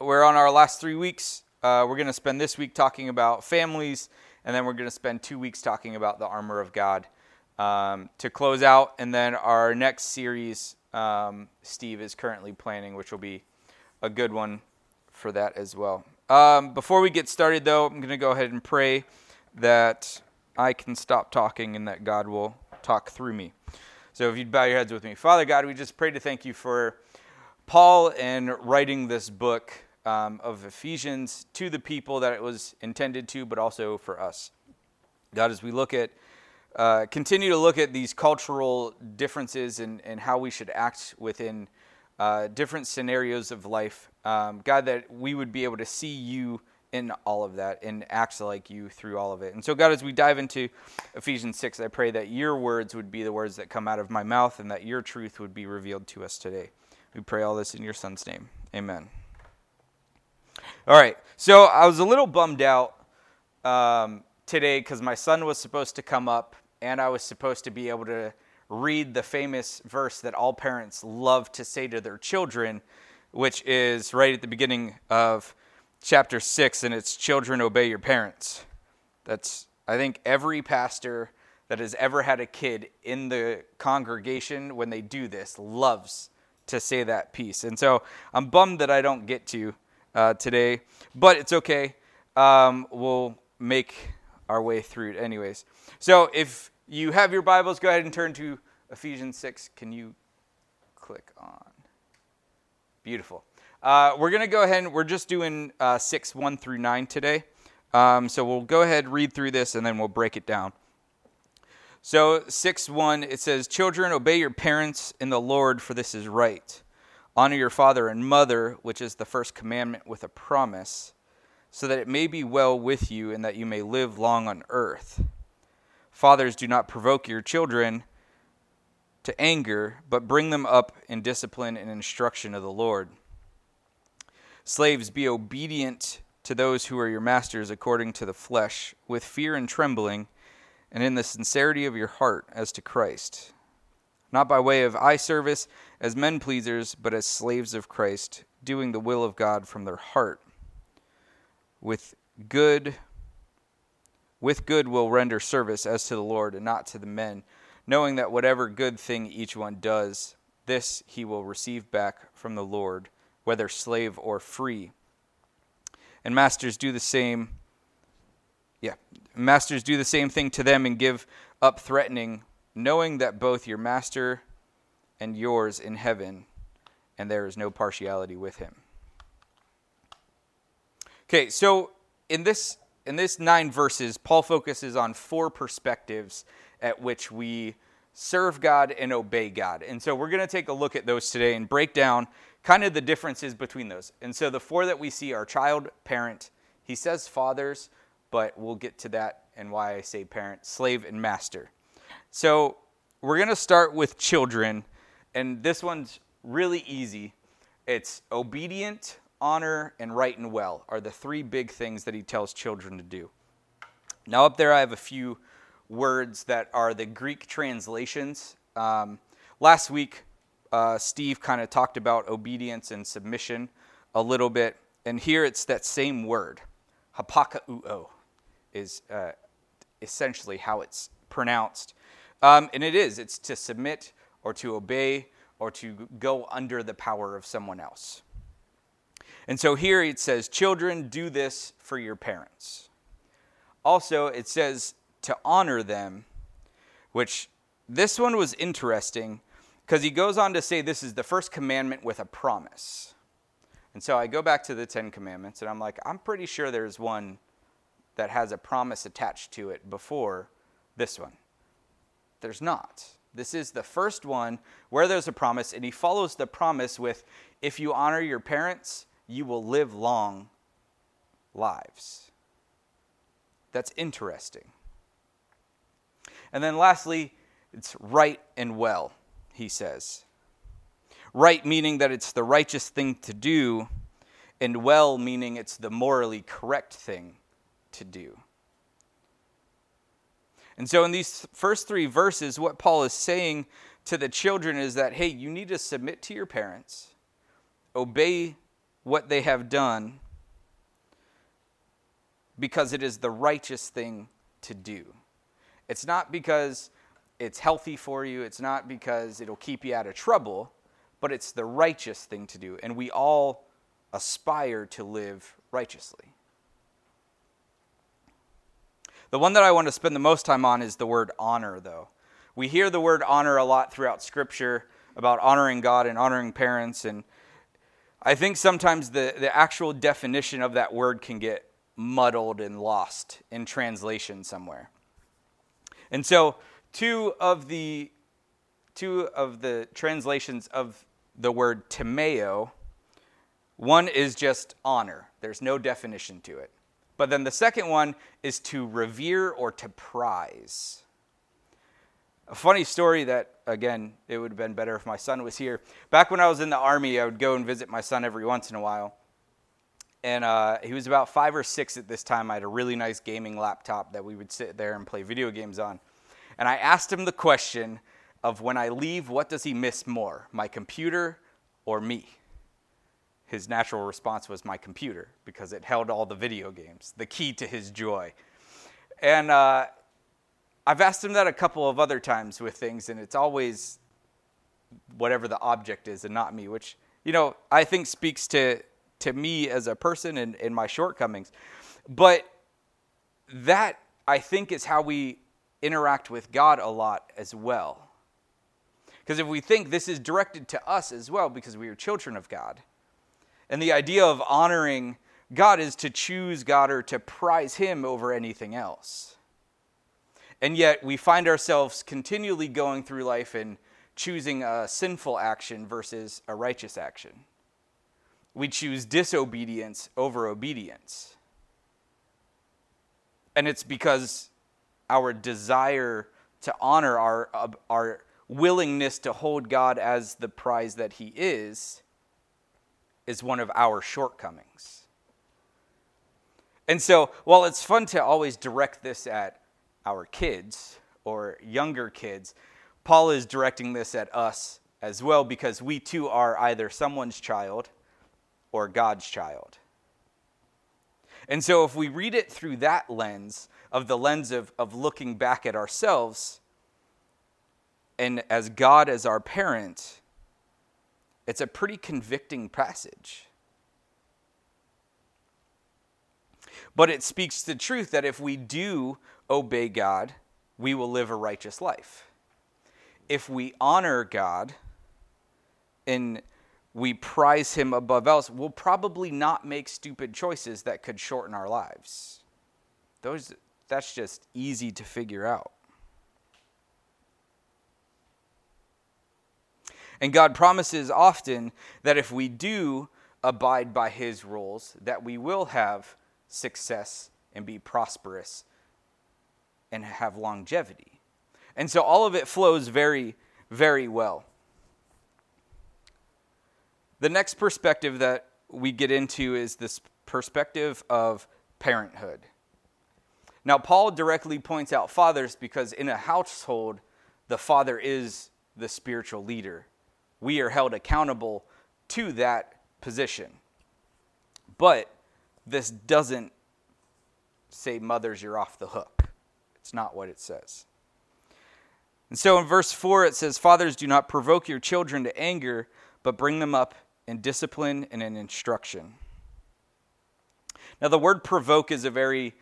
we're on our last three weeks. Uh, we're going to spend this week talking about families, and then we're going to spend two weeks talking about the armor of God um, to close out. And then our next series, um, Steve is currently planning, which will be a good one for that as well. Um, before we get started, though, I'm going to go ahead and pray that I can stop talking and that God will talk through me. So if you'd bow your heads with me. Father God, we just pray to thank you for Paul and writing this book um, of Ephesians to the people that it was intended to, but also for us. God, as we look at, uh, continue to look at these cultural differences and, and how we should act within uh, different scenarios of life, um, God, that we would be able to see you in all of that and act like you through all of it. And so, God, as we dive into Ephesians 6, I pray that your words would be the words that come out of my mouth and that your truth would be revealed to us today. We pray all this in your son's name. Amen. All right. So I was a little bummed out um, today because my son was supposed to come up and I was supposed to be able to read the famous verse that all parents love to say to their children, which is right at the beginning of chapter 6, and it's Children Obey Your Parents. That's, I think, every pastor that has ever had a kid in the congregation when they do this loves to say that piece. And so I'm bummed that I don't get to uh, today, but it's okay. Um, we'll make our way through it anyways. So if you have your Bibles, go ahead and turn to Ephesians 6. Can you click on? Beautiful. Uh, we're going to go ahead and we're just doing uh, 6 1 through 9 today. Um, so we'll go ahead, read through this, and then we'll break it down. So, 6 1, it says, Children, obey your parents in the Lord, for this is right. Honor your father and mother, which is the first commandment with a promise, so that it may be well with you and that you may live long on earth. Fathers, do not provoke your children to anger, but bring them up in discipline and instruction of the Lord. Slaves, be obedient to those who are your masters according to the flesh, with fear and trembling and in the sincerity of your heart as to Christ, not by way of eye service as men pleasers, but as slaves of Christ, doing the will of God from their heart. With good with good will render service as to the Lord and not to the men, knowing that whatever good thing each one does, this he will receive back from the Lord, whether slave or free. And masters do the same yeah. Masters do the same thing to them and give up threatening, knowing that both your master and yours in heaven, and there is no partiality with him. Okay, so in this in this 9 verses, Paul focuses on four perspectives at which we serve God and obey God. And so we're going to take a look at those today and break down kind of the differences between those. And so the four that we see are child, parent, he says fathers, but we'll get to that and why I say parent, slave, and master. So we're going to start with children, and this one's really easy. It's obedient, honor, and right and well are the three big things that he tells children to do. Now, up there, I have a few words that are the Greek translations. Um, last week, uh, Steve kind of talked about obedience and submission a little bit, and here it's that same word, hapakauo is uh, essentially how it's pronounced. Um, and it is, it's to submit or to obey or to go under the power of someone else. And so here it says, Children, do this for your parents. Also, it says to honor them, which this one was interesting because he goes on to say this is the first commandment with a promise. And so I go back to the Ten Commandments and I'm like, I'm pretty sure there's one that has a promise attached to it before this one. There's not. This is the first one where there's a promise, and he follows the promise with if you honor your parents, you will live long lives. That's interesting. And then lastly, it's right and well, he says. Right meaning that it's the righteous thing to do, and well meaning it's the morally correct thing to do. And so, in these first three verses, what Paul is saying to the children is that, hey, you need to submit to your parents, obey what they have done because it is the righteous thing to do. It's not because it's healthy for you, it's not because it'll keep you out of trouble, but it's the righteous thing to do. And we all aspire to live righteously. The one that I want to spend the most time on is the word honor, though. We hear the word honor a lot throughout Scripture about honoring God and honoring parents. And I think sometimes the, the actual definition of that word can get muddled and lost in translation somewhere. And so, two of the two of the translations of the word timeo, one is just honor. There's no definition to it. But then the second one is to revere or to prize. A funny story that, again, it would have been better if my son was here. Back when I was in the Army, I would go and visit my son every once in a while. And uh, he was about five or six at this time. I had a really nice gaming laptop that we would sit there and play video games on. And I asked him the question of when I leave, what does he miss more, my computer or me? His natural response was my computer because it held all the video games, the key to his joy. And uh, I've asked him that a couple of other times with things, and it's always whatever the object is and not me, which, you know, I think speaks to, to me as a person and, and my shortcomings. But that, I think, is how we interact with God a lot as well. Because if we think this is directed to us as well, because we are children of God, and the idea of honoring God is to choose God or to prize Him over anything else. And yet we find ourselves continually going through life and choosing a sinful action versus a righteous action. We choose disobedience over obedience. And it's because our desire to honor our, our willingness to hold God as the prize that He is is one of our shortcomings. And so, while it's fun to always direct this at our kids or younger kids, Paul is directing this at us as well because we too are either someone's child or God's child. And so, if we read it through that lens, of the lens of, of looking back at ourselves, and as God as our parent, it's a pretty convicting passage. But it speaks the truth that if we do obey God, we will live a righteous life. If we honor God and we prize Him above else, we'll probably not make stupid choices that could shorten our lives. Those, that's just easy to figure out. And God promises often that if we do abide by His rules, that we will have success and be prosperous and have longevity. And so all of it flows very, very well. The next perspective that we get into is this perspective of parenthood. Now, Paul directly points out fathers because in a household, the father is the spiritual leader. We are held accountable to that position. But this doesn't say, mothers, you're off the hook. It's not what it says. And so in verse 4, it says, Fathers, do not provoke your children to anger, but bring them up in discipline and in instruction. Now, the word provoke is a very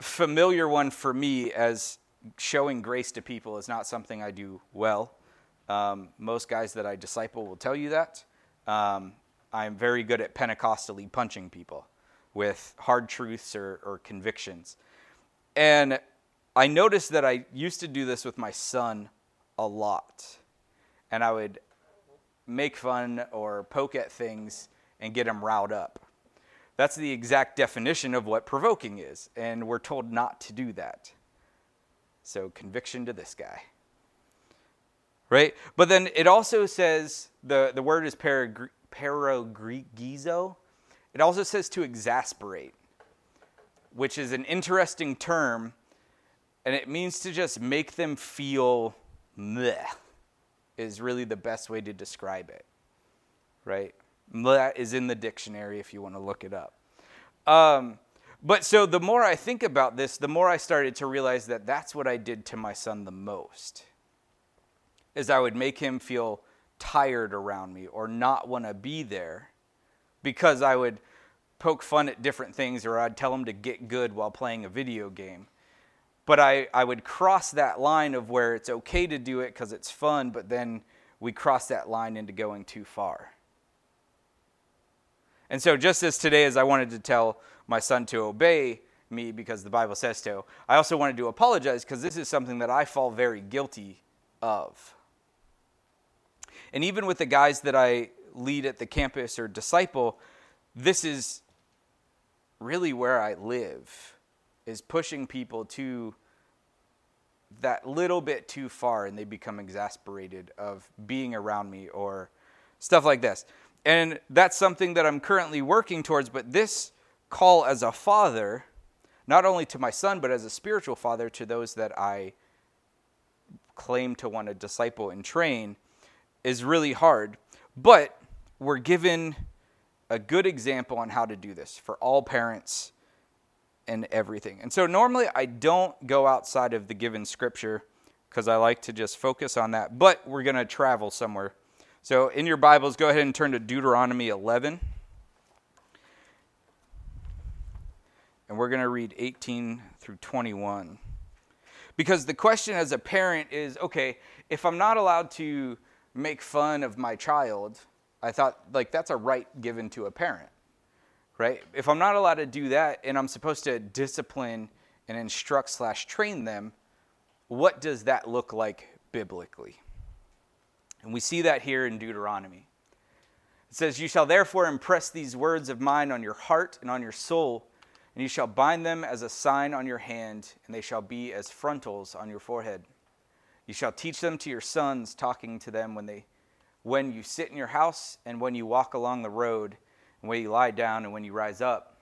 familiar one for me as showing grace to people is not something I do well. Um, most guys that I disciple will tell you that. Um, I'm very good at Pentecostally punching people with hard truths or, or convictions. And I noticed that I used to do this with my son a lot. And I would make fun or poke at things and get him riled up. That's the exact definition of what provoking is. And we're told not to do that. So, conviction to this guy. Right? But then it also says the, the word is paragrigizo. It also says to exasperate, which is an interesting term and it means to just make them feel meh, is really the best way to describe it, right? That is in the dictionary if you want to look it up. Um, but so the more I think about this, the more I started to realize that that's what I did to my son the most. Is I would make him feel tired around me or not want to be there because I would poke fun at different things or I'd tell him to get good while playing a video game. But I, I would cross that line of where it's okay to do it because it's fun, but then we cross that line into going too far. And so, just as today, as I wanted to tell my son to obey me because the Bible says to, I also wanted to apologize because this is something that I fall very guilty of. And even with the guys that I lead at the campus or disciple, this is really where I live, is pushing people to that little bit too far and they become exasperated of being around me or stuff like this. And that's something that I'm currently working towards, but this call as a father, not only to my son, but as a spiritual father to those that I claim to want to disciple and train, is really hard. But we're given a good example on how to do this for all parents and everything. And so normally I don't go outside of the given scripture because I like to just focus on that, but we're going to travel somewhere. So in your Bibles, go ahead and turn to Deuteronomy 11. And we're going to read 18 through 21. Because the question as a parent is okay, if I'm not allowed to make fun of my child, I thought, like, that's a right given to a parent, right? If I'm not allowed to do that and I'm supposed to discipline and instruct slash train them, what does that look like biblically? And we see that here in Deuteronomy. It says, You shall therefore impress these words of mine on your heart and on your soul and you shall bind them as a sign on your hand, and they shall be as frontals on your forehead. You shall teach them to your sons, talking to them when they when you sit in your house and when you walk along the road, and when you lie down and when you rise up.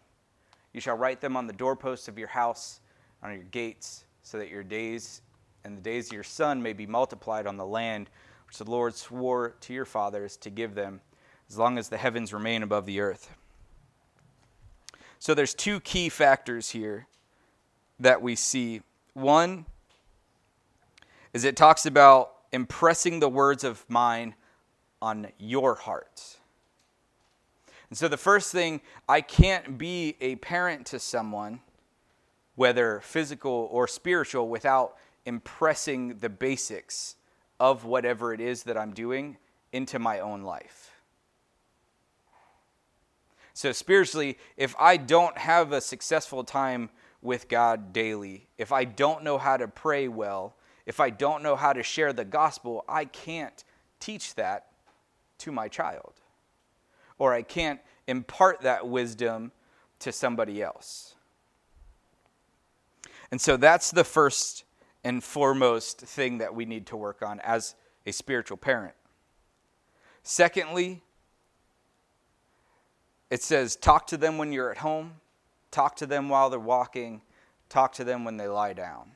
You shall write them on the doorposts of your house, on your gates, so that your days and the days of your son may be multiplied on the land which the Lord swore to your fathers to give them, as long as the heavens remain above the earth. So there's two key factors here that we see. One is it talks about impressing the words of mine on your heart. And so the first thing, I can't be a parent to someone, whether physical or spiritual, without impressing the basics of whatever it is that I'm doing into my own life. So, spiritually, if I don't have a successful time with God daily, if I don't know how to pray well, if I don't know how to share the gospel, I can't teach that to my child. Or I can't impart that wisdom to somebody else. And so that's the first and foremost thing that we need to work on as a spiritual parent. Secondly, it says, talk to them when you're at home, talk to them while they're walking, talk to them when they lie down.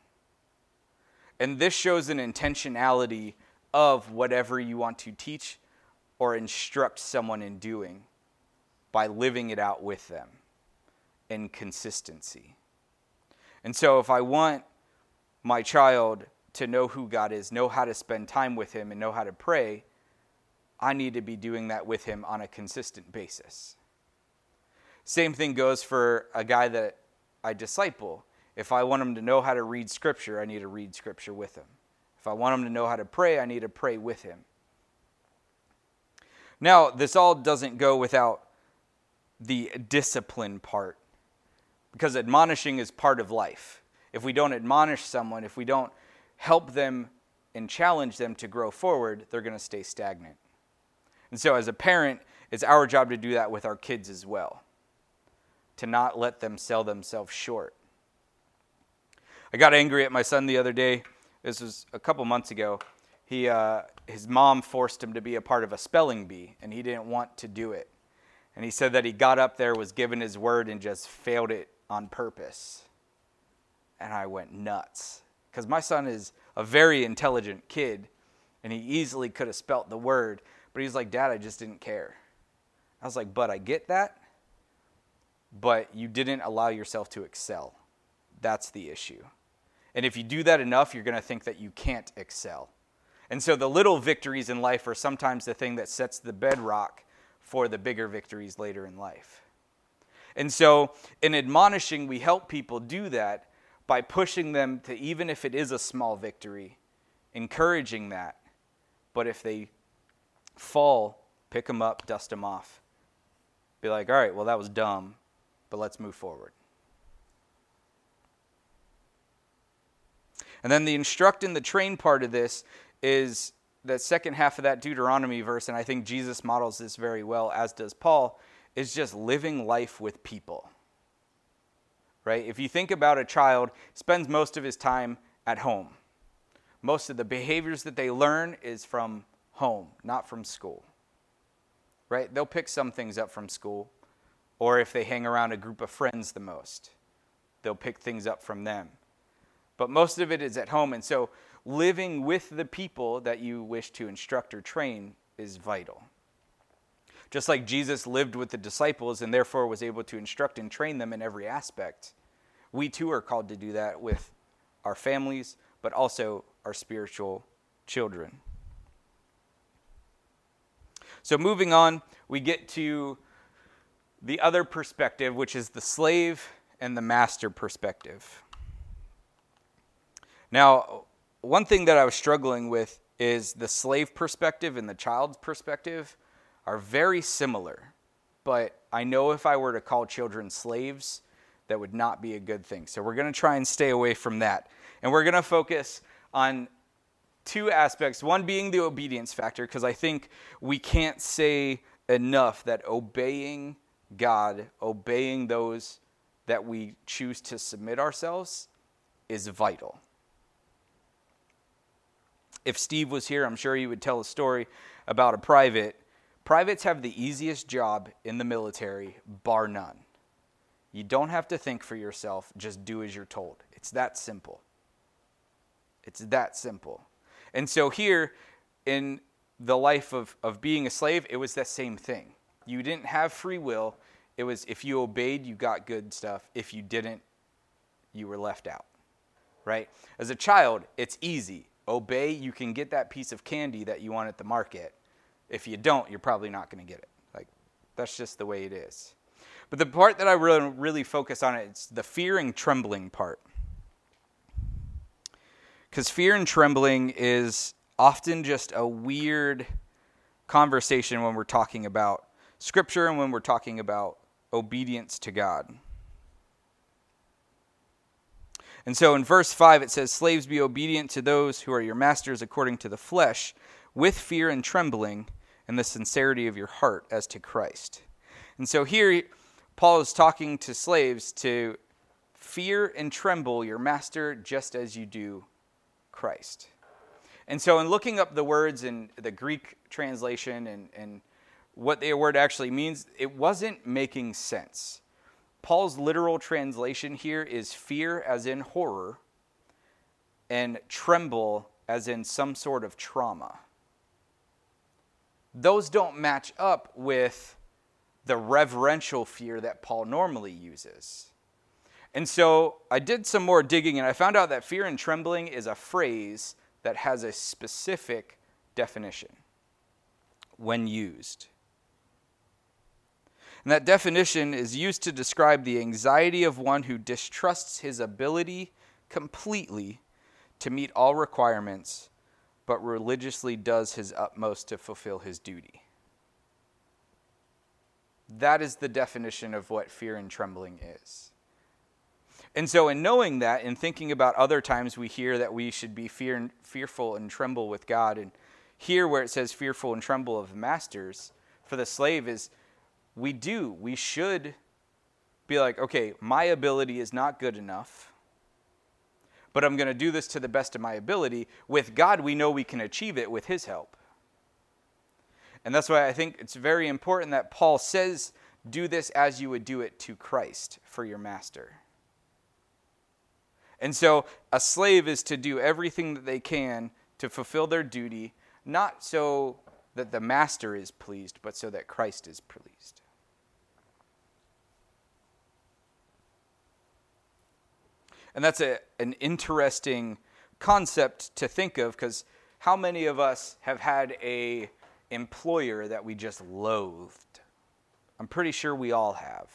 And this shows an intentionality of whatever you want to teach or instruct someone in doing by living it out with them in consistency. And so, if I want my child to know who God is, know how to spend time with Him, and know how to pray, I need to be doing that with Him on a consistent basis. Same thing goes for a guy that I disciple. If I want him to know how to read Scripture, I need to read Scripture with him. If I want him to know how to pray, I need to pray with him. Now, this all doesn't go without the discipline part, because admonishing is part of life. If we don't admonish someone, if we don't help them and challenge them to grow forward, they're going to stay stagnant. And so, as a parent, it's our job to do that with our kids as well to not let them sell themselves short. I got angry at my son the other day. This was a couple months ago. He, uh, his mom forced him to be a part of a spelling bee, and he didn't want to do it. And he said that he got up there, was given his word, and just failed it on purpose. And I went nuts. Because my son is a very intelligent kid, and he easily could have spelt the word, but he's like, Dad, I just didn't care. I was like, But I get that, but you didn't allow yourself to excel. That's the issue. And if you do that enough, you're going to think that you can't excel. And so the little victories in life are sometimes the thing that sets the bedrock for the bigger victories later in life. And so in admonishing, we help people do that by pushing them to, even if it is a small victory, encouraging that. But if they fall, pick them up, dust them off. Be like, all right, well, that was dumb, but let's move forward. And then the instruct and the train part of this is the second half of that Deuteronomy verse, and I think Jesus models this very well, as does Paul, is just living life with people. Right? If you think about a child, spends most of his time at home. Most of the behaviors that they learn is from home, not from school. Right? They'll pick some things up from school, or if they hang around a group of friends the most, they'll pick things up from them but most of it is at home. And so living with the people that you wish to instruct or train is vital. Just like Jesus lived with the disciples and therefore was able to instruct and train them in every aspect, we too are called to do that with our families, but also our spiritual children. So, moving on, we get to the other perspective, which is the slave and the master perspective. Now, one thing that I was struggling with is the slave perspective and the child's perspective are very similar. But I know if I were to call children slaves, that would not be a good thing. So we're going to try and stay away from that. And we're going to focus on two aspects one being the obedience factor, because I think we can't say enough that obeying God, obeying those that we choose to submit ourselves, is vital if Steve was here, I'm sure he would tell a story about a private. Privates have the easiest job in the military, bar none. You don't have to think for yourself, just do as you're told. It's that simple. It's that simple. And so, here in the life of, of being a slave, it was that same thing. You didn't have free will. It was if you obeyed, you got good stuff. If you didn't, you were left out. Right? As a child, it's easy obey, you can get that piece of candy that you want at the market. If you don't, you're probably not going to get it. Like, that's just the way it is. But the part that I really, really focus on is the fear and trembling part. Because fear and trembling is often just a weird conversation when we're talking about Scripture and when we're talking about obedience to God. And so in verse 5, it says, Slaves, be obedient to those who are your masters according to the flesh, with fear and trembling, and the sincerity of your heart as to Christ. And so here, Paul is talking to slaves to fear and tremble your master just as you do Christ. And so, in looking up the words in the Greek translation and, and what the word actually means, it wasn't making sense. Paul's literal translation here is fear as in horror and tremble as in some sort of trauma. Those don't match up with the reverential fear that Paul normally uses. And so I did some more digging and I found out that fear and trembling is a phrase that has a specific definition when used. And that definition is used to describe the anxiety of one who distrusts his ability completely to meet all requirements, but religiously does his utmost to fulfill his duty. That is the definition of what fear and trembling is. And so, in knowing that, in thinking about other times we hear that we should be fear, fearful and tremble with God, and here where it says fearful and tremble of masters, for the slave is we do, we should be like, okay, my ability is not good enough, but I'm going to do this to the best of my ability. With God, we know we can achieve it with His help. And that's why I think it's very important that Paul says, do this as you would do it to Christ for your master. And so a slave is to do everything that they can to fulfill their duty, not so that the master is pleased, but so that Christ is pleased. And that's a, an interesting concept to think of because how many of us have had a employer that we just loathed? I'm pretty sure we all have,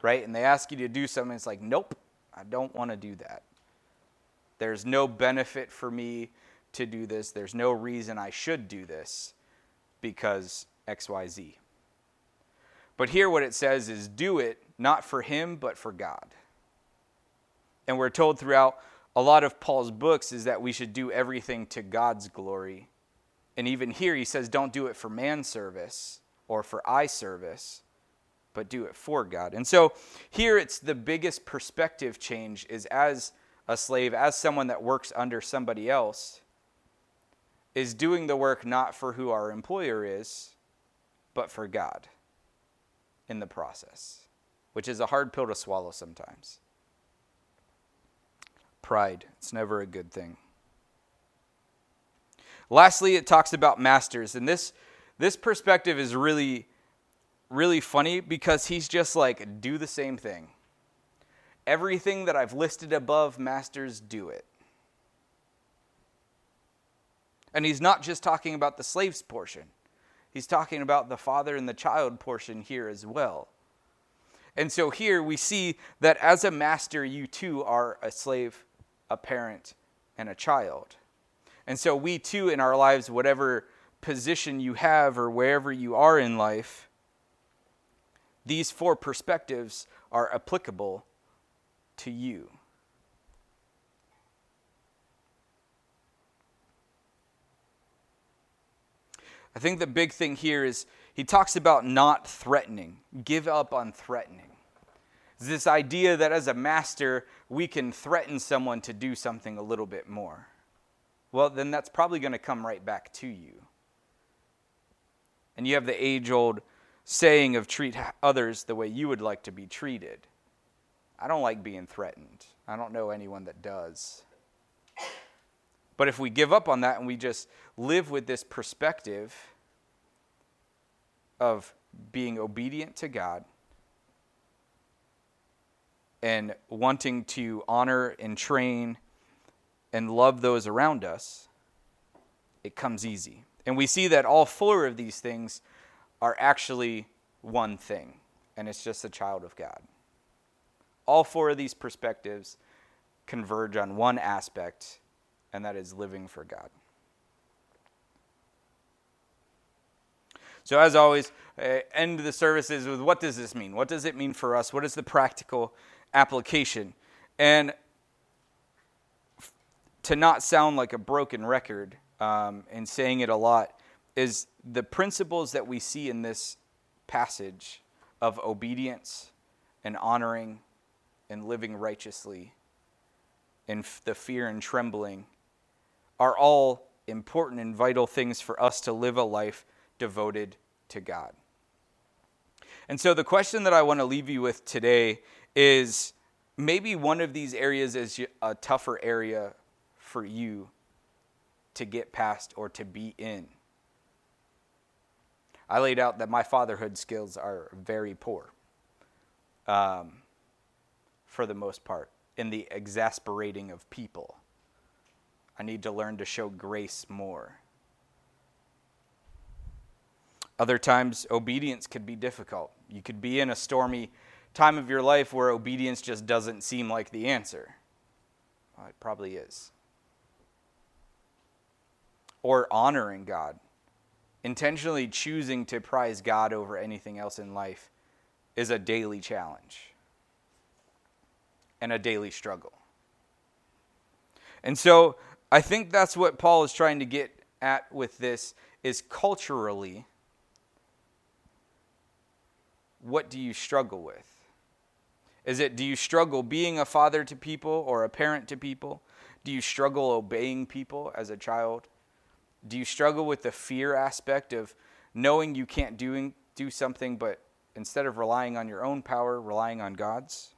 right? And they ask you to do something, it's like, nope, I don't want to do that. There's no benefit for me to do this. There's no reason I should do this because XYZ. But here, what it says is do it not for him, but for God. And we're told throughout a lot of Paul's books is that we should do everything to God's glory. And even here, he says, don't do it for man service or for eye service, but do it for God. And so here it's the biggest perspective change is as a slave, as someone that works under somebody else, is doing the work not for who our employer is, but for God in the process, which is a hard pill to swallow sometimes. Pride, it's never a good thing. Lastly, it talks about masters, and this this perspective is really really funny because he's just like do the same thing. Everything that I've listed above, masters do it. And he's not just talking about the slaves portion, he's talking about the father and the child portion here as well. And so here we see that as a master, you too are a slave, a parent, and a child. And so we too, in our lives, whatever position you have or wherever you are in life, these four perspectives are applicable to you. I think the big thing here is he talks about not threatening, give up on threatening. It's this idea that as a master, we can threaten someone to do something a little bit more. Well, then that's probably going to come right back to you. And you have the age old saying of treat others the way you would like to be treated. I don't like being threatened. I don't know anyone that does. But if we give up on that and we just live with this perspective of being obedient to God and wanting to honor and train and love those around us, it comes easy. And we see that all four of these things are actually one thing, and it's just a child of God. All four of these perspectives converge on one aspect, and that is living for God. So, as always, uh, end the services with what does this mean? What does it mean for us? What is the practical application? And to not sound like a broken record um, and saying it a lot, is the principles that we see in this passage of obedience and honoring and living righteously and f- the fear and trembling are all important and vital things for us to live a life devoted to God. And so, the question that I want to leave you with today is maybe one of these areas is a tougher area for you to get past or to be in. I laid out that my fatherhood skills are very poor, um, for the most part, in the exasperating of people. I need to learn to show grace more. Other times, obedience could be difficult. You could be in a stormy time of your life where obedience just doesn't seem like the answer. Well, it probably is. Or honoring God intentionally choosing to prize God over anything else in life is a daily challenge and a daily struggle. And so I think that's what Paul is trying to get at with this is culturally what do you struggle with? Is it do you struggle being a father to people or a parent to people? Do you struggle obeying people as a child? Do you struggle with the fear aspect of knowing you can't doing, do something, but instead of relying on your own power, relying on God's?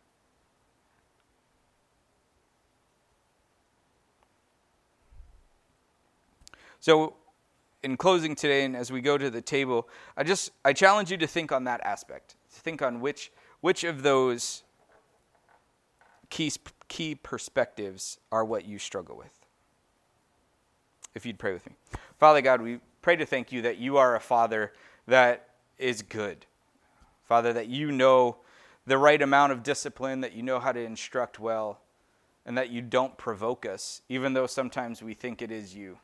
So, in closing today and as we go to the table, I just I challenge you to think on that aspect. Think on which which of those key key perspectives are what you struggle with. If you'd pray with me. Father God, we pray to thank you that you are a father that is good. Father, that you know the right amount of discipline, that you know how to instruct well, and that you don't provoke us, even though sometimes we think it is you.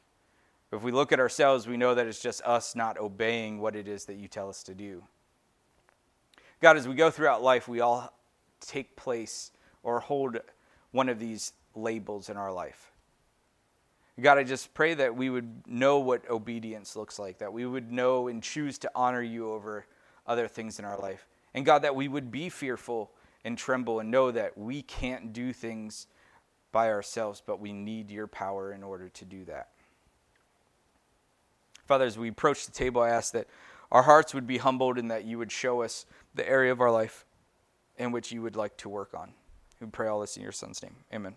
If we look at ourselves, we know that it's just us not obeying what it is that you tell us to do. God, as we go throughout life, we all take place or hold one of these labels in our life. God, I just pray that we would know what obedience looks like, that we would know and choose to honor you over other things in our life. And God, that we would be fearful and tremble and know that we can't do things by ourselves, but we need your power in order to do that. Father, as we approach the table, I ask that our hearts would be humbled and that you would show us the area of our life in which you would like to work on. We pray all this in your Son's name. Amen.